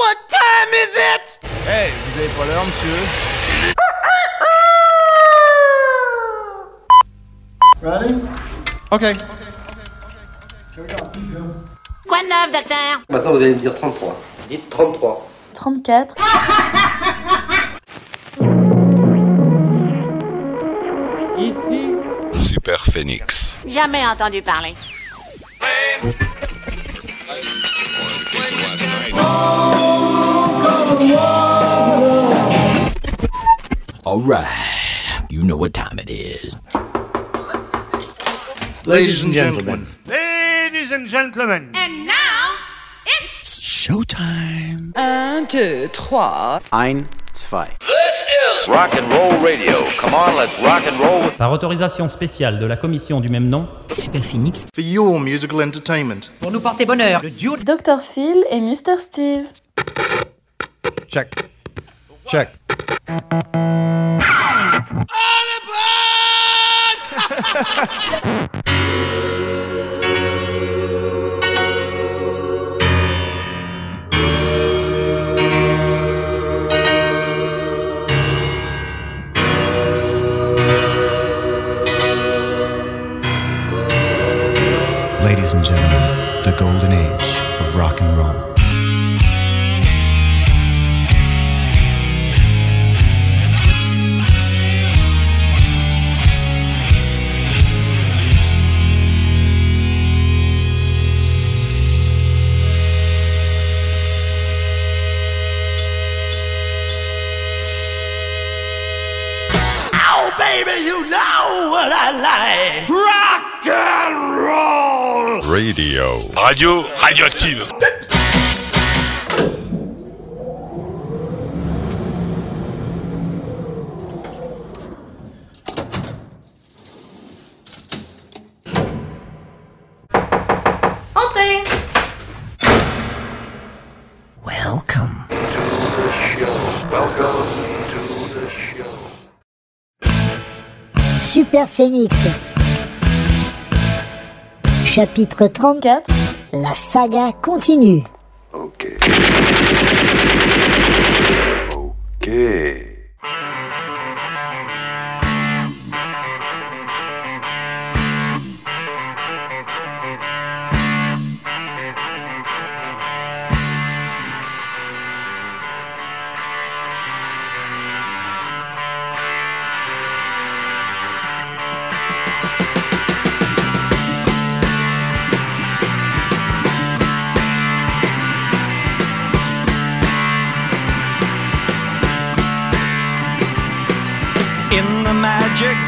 What time is it? Hey, vous avez pas l'heure, monsieur Ready? Okay. Quoi de neuf, docteur? Maintenant, vous allez me dire 33. Dites 33. 34. Super Phoenix. Jamais entendu parler. All right, you know what time it is. Ladies and gentlemen. Ladies and gentlemen And now, it's... Showtime. Un, deux, trois. Ein, zwei. Rock and roll radio. Come on, let's rock and roll. Par autorisation spéciale de la commission du même nom, Super Phoenix. For your musical entertainment. Pour nous porter bonheur, le duo Dr. Phil et Mr. Steve. Check. Check. Ladies and gentlemen, the golden age of rock and roll. Oh, baby, you know what I like. Rock and roll. Radio. Radio radioactive. Entrez Welcome to the show. Welcome to the show. Super Phoenix. Chapitre 34. La saga continue. Ok. Ok.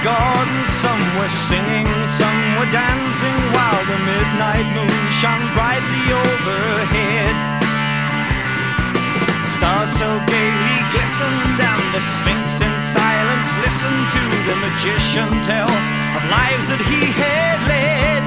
Garden, some were singing, some were dancing, while the midnight moon shone brightly overhead. The stars so gaily glistened, and the Sphinx in silence listened to the magician tell of lives that he had led.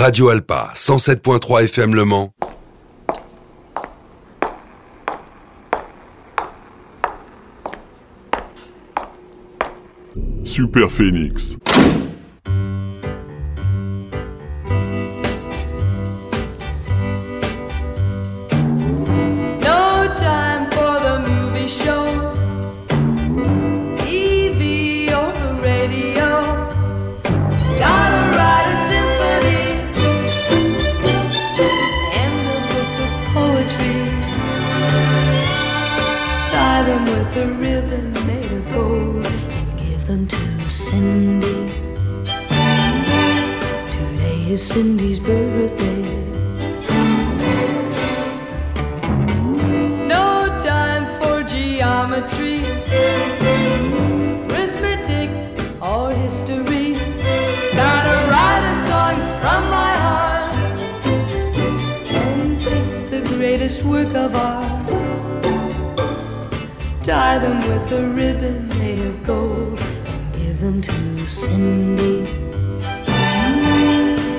Radio Alpa, 107.3 FM Le Mans. Super Phoenix. gold, give them to Cindy.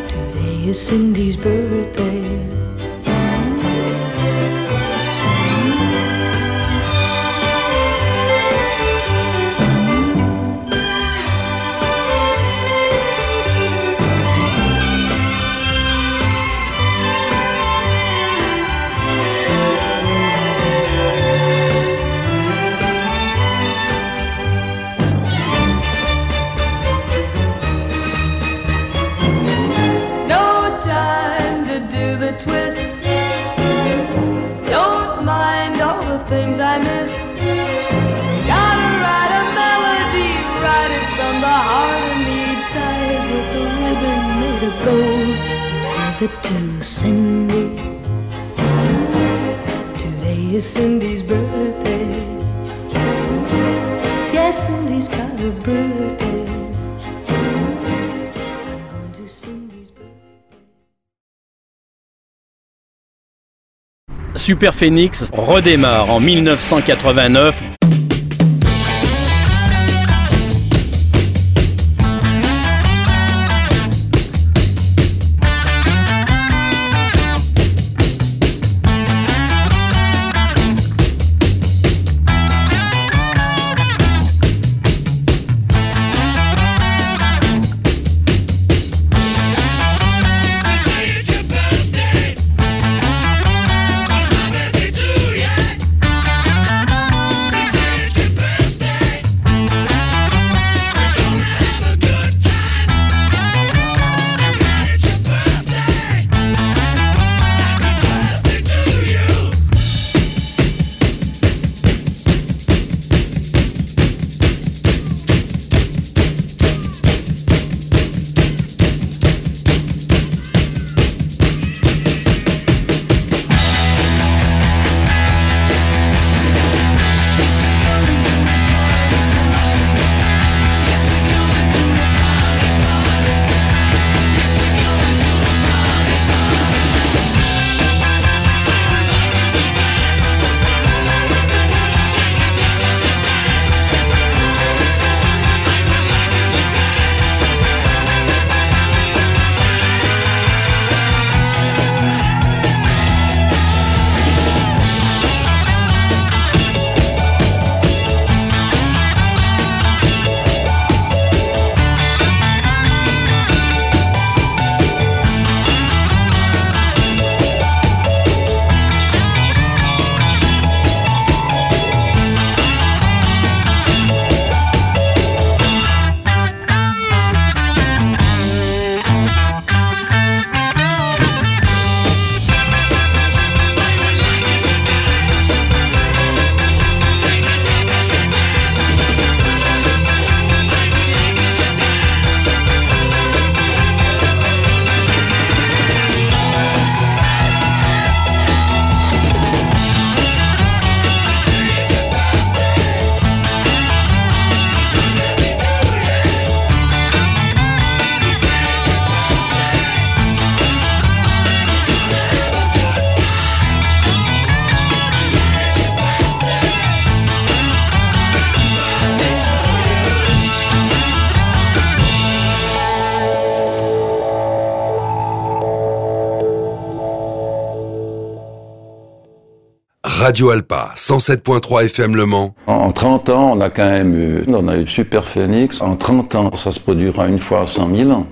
Today is Cindy's birthday. prophet to Cindy. Today Super Phoenix redémarre en 1989 Radio Alpa, 107.3 FM Le Mans. En 30 ans, on a quand même eu, on a eu Super Phoenix. En 30 ans, ça se produira une fois à 100 000 ans.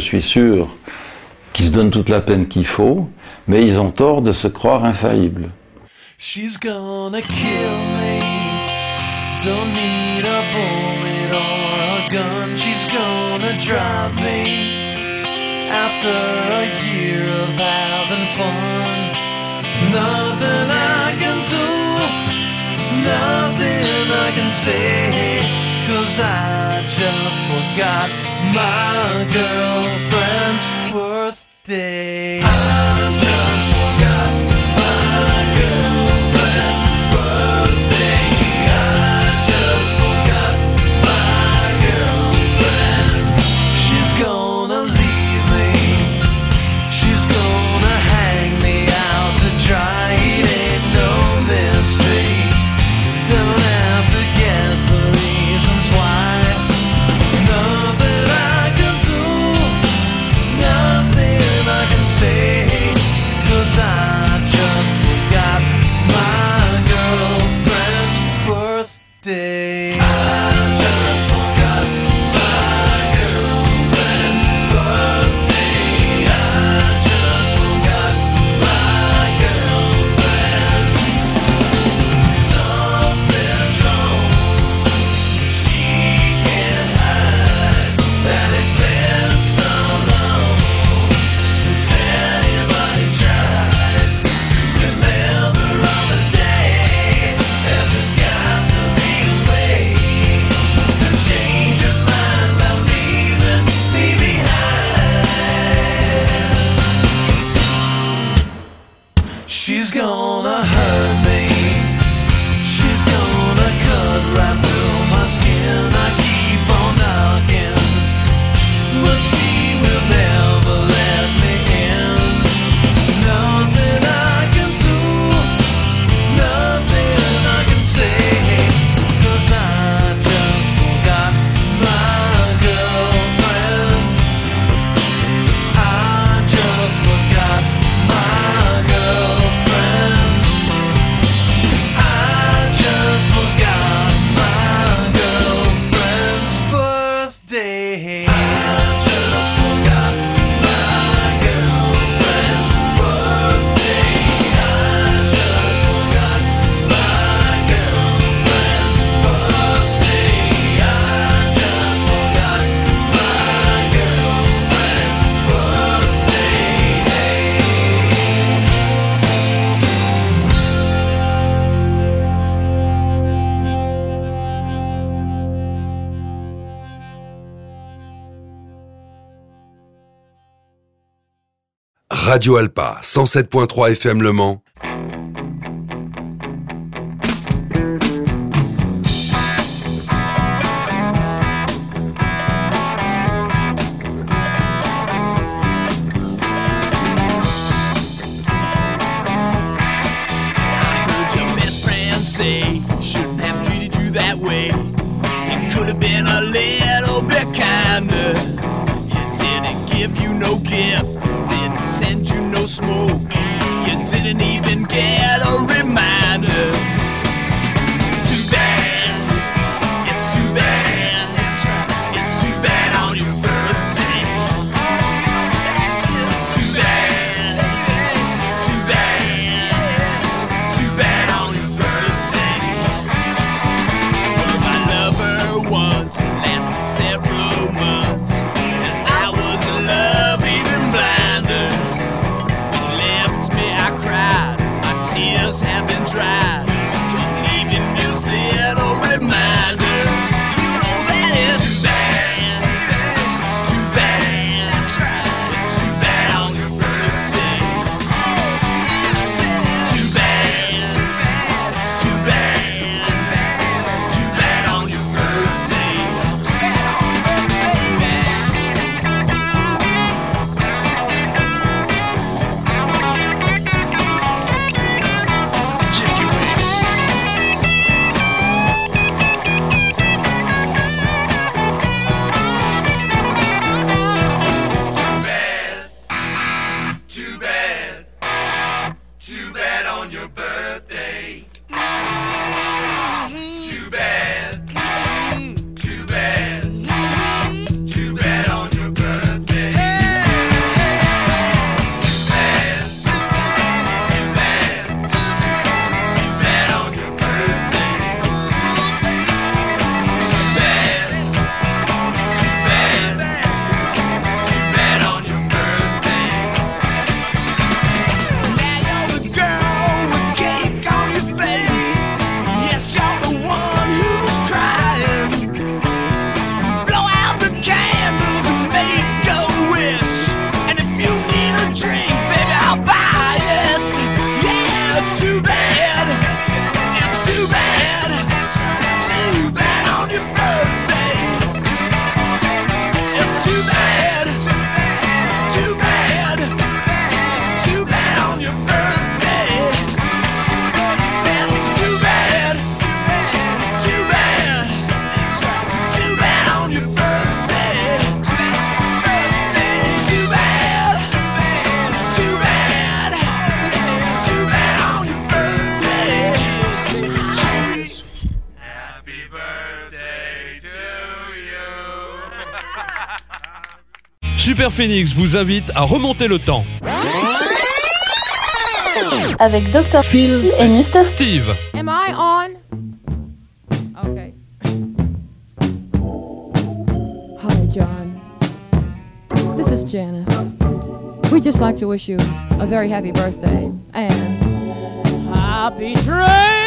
Suis sûr qu'ils se donnent toute la peine qu'il faut, mais ils ont tort de se croire infaillibles. She's gonna kill me. Don't need a bullet or a gun. She's gonna drive me. After a year of having fun, nothing I can do, nothing I can say. I just forgot my girlfriend's birthday. I just forgot Hey. Radio Alpa, 107.3 FM Le Mans. Phoenix vous invite à remonter le temps. Avec Dr. Phil et Mr. Steve. Am I on? Okay. Hi, John. This is Janice. We'd just like to wish you a very happy birthday and happy train!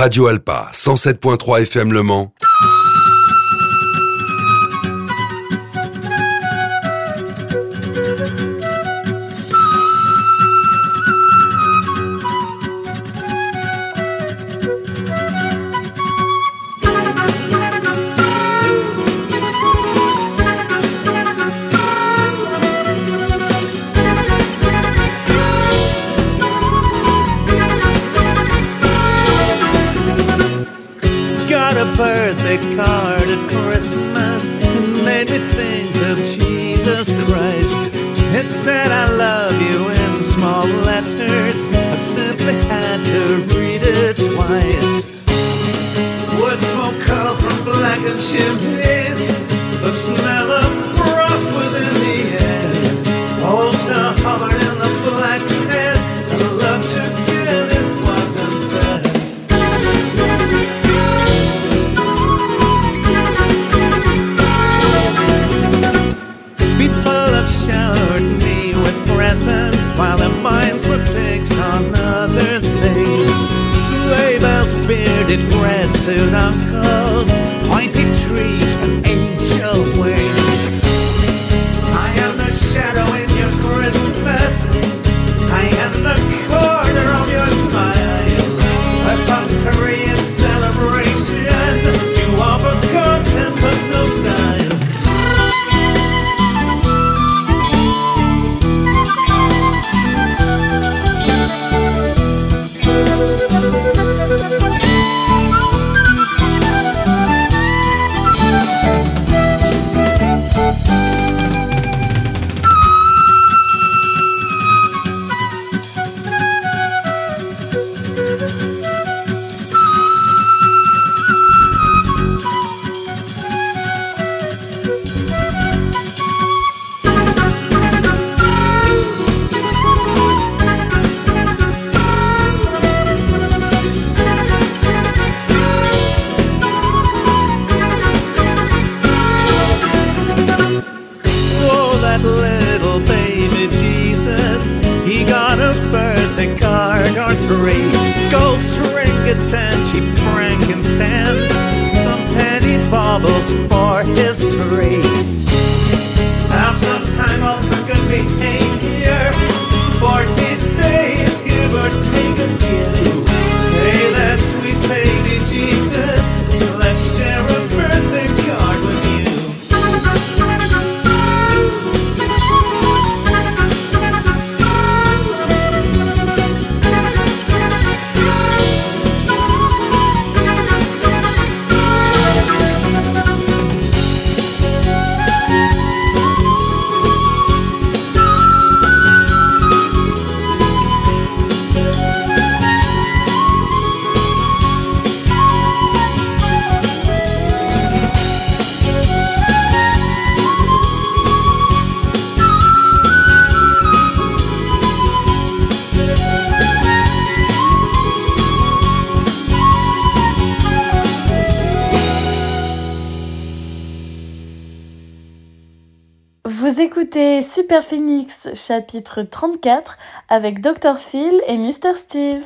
Radio Alpa, 107.3 FM Le Mans. czym jest, to. gold trinkets and cheap frankincense, some penny baubles for history. Have some time off for good behavior, Forty days, give or take a few. Hey there, sweet baby Jesus, let's share a birthday. Super Phoenix, chapitre 34, avec Dr. Phil et Mr. Steve.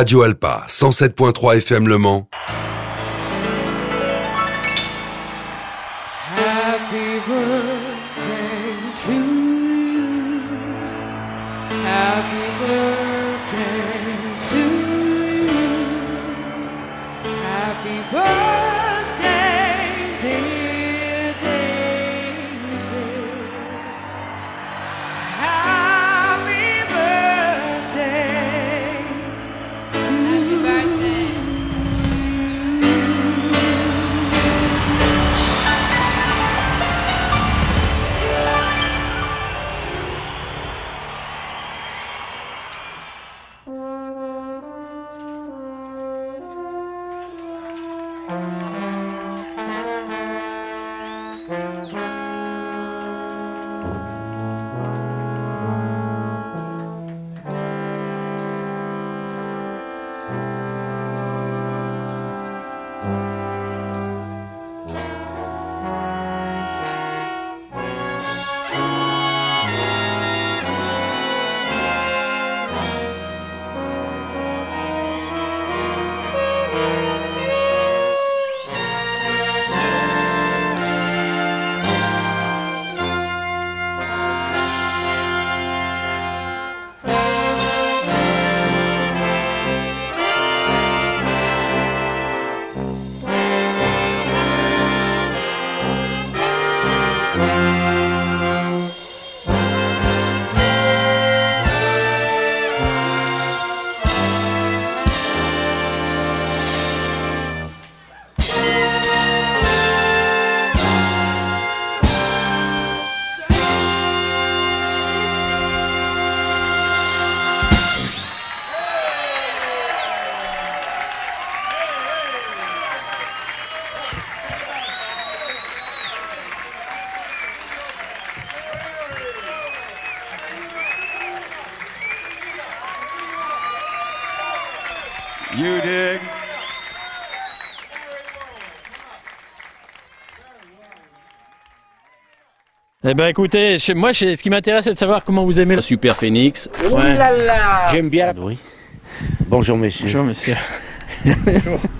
Radio Alpa 107.3 FM Le Mans. Eh ben écoutez, moi, chez- ce qui m'intéresse, c'est de savoir comment vous aimez le Super Phoenix. Ouais. J'aime bien. Oui. Bonjour messieurs. Bonjour, monsieur. Thank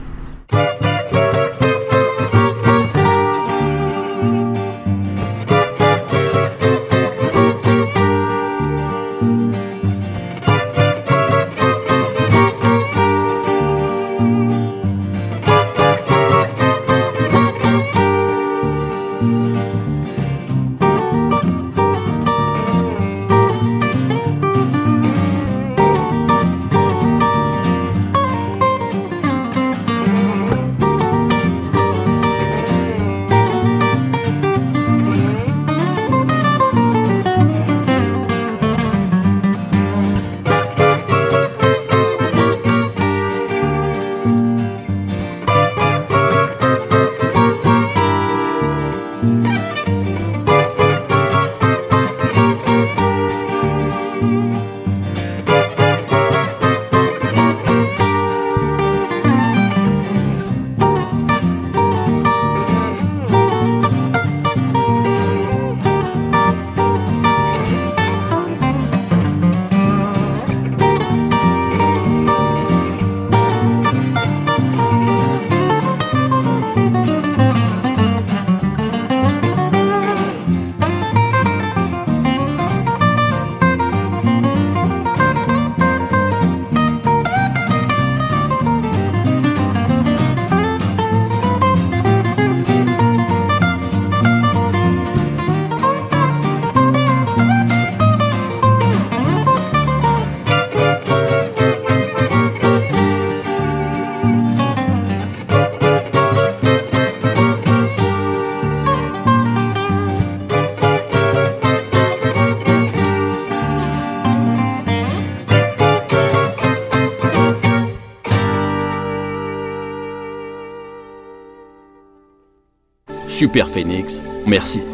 Super Phoenix. Merci.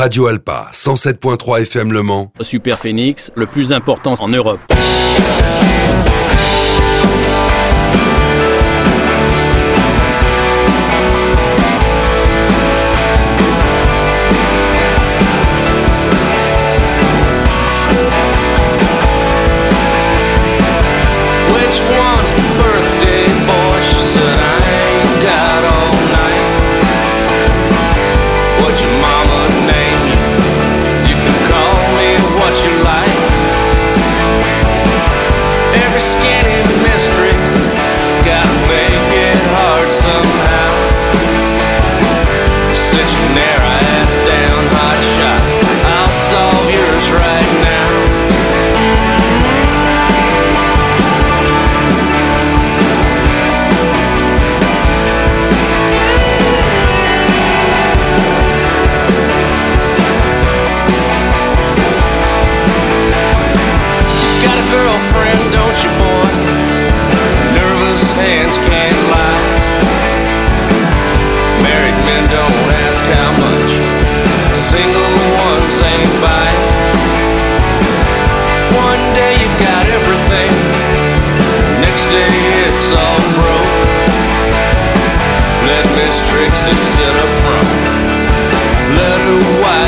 Radio Alpa, 107.3 FM Le Mans. Super Phoenix, le plus important en Europe. one day you got everything, next day it's all broke. Let sit up front, let her wife.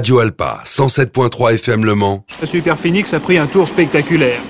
Radio Alpa, 107.3 FM Le Mans. Super Phoenix a pris un tour spectaculaire.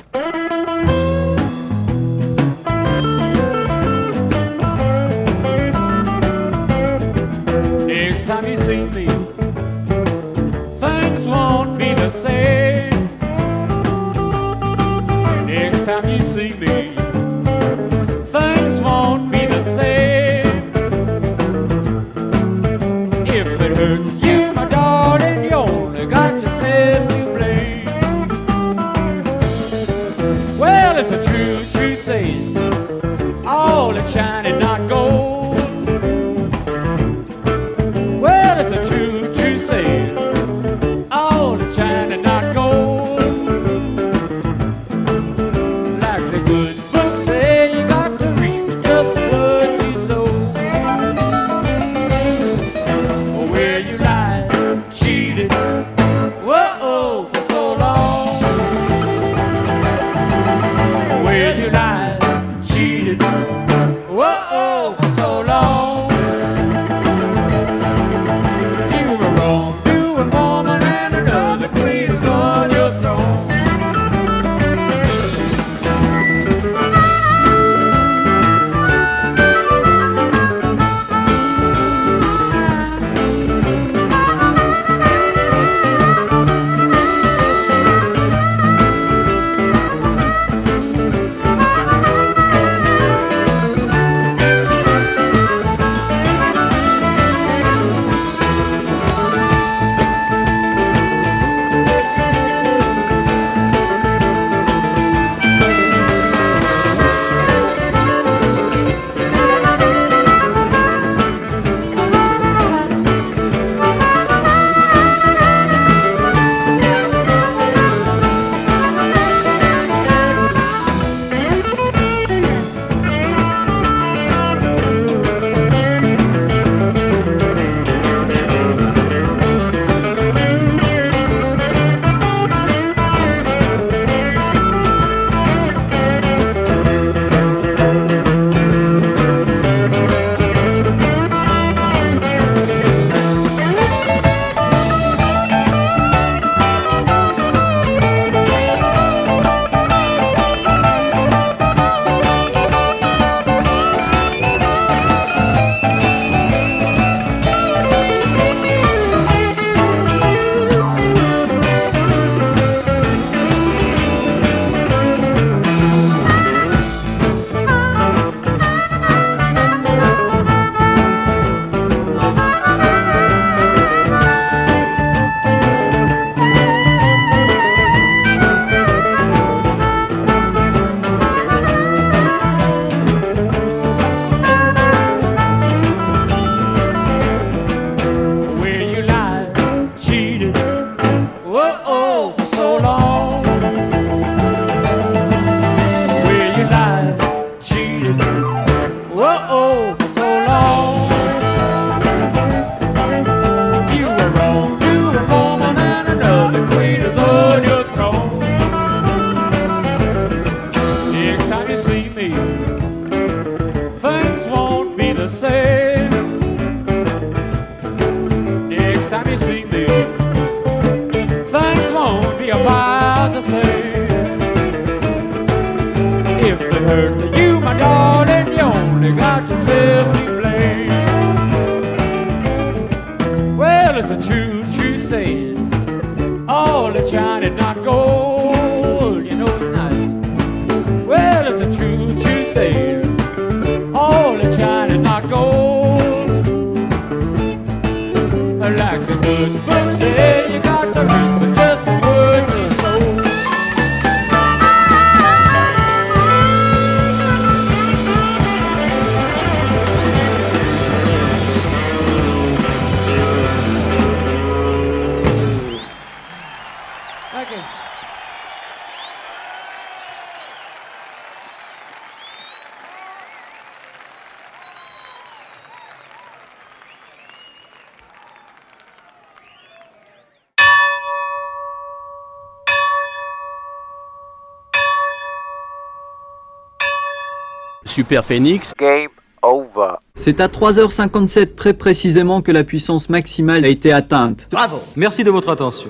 Super Phoenix. Game over. C'est à 3h57 très précisément que la puissance maximale a été atteinte. Bravo. Merci de votre attention.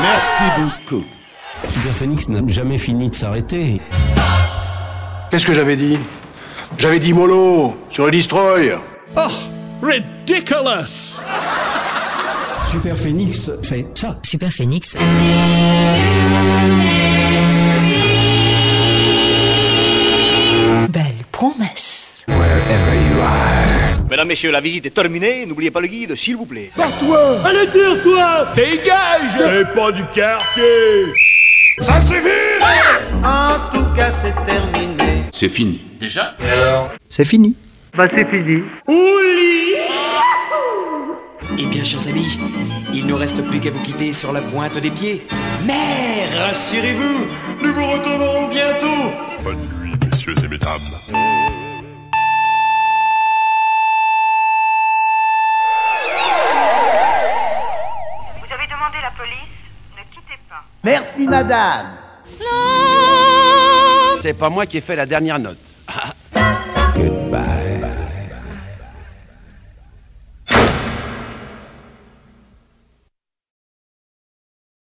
Merci beaucoup. Super Phoenix n'a jamais fini de s'arrêter. Qu'est-ce que j'avais dit? J'avais dit mollo sur le destroy. Oh, ridiculous Super Phoenix fait ça. Super Phoenix. Belle promesse. Mesdames, messieurs, la visite est terminée. N'oubliez pas le guide, s'il vous plaît. Barre-toi Allez, tire-toi Dégage Et pas du quartier Ça suffit En tout cas, c'est terminé. C'est fini. Déjà C'est fini. Bah c'est fini. Eh bien, chers amis, il ne reste plus qu'à vous quitter sur la pointe des pieds. Mais rassurez-vous, nous vous retrouverons bientôt. Bonne nuit, messieurs et mesdames. Vous avez demandé la police Ne quittez pas. Merci, madame. C'est pas moi qui ai fait la dernière note.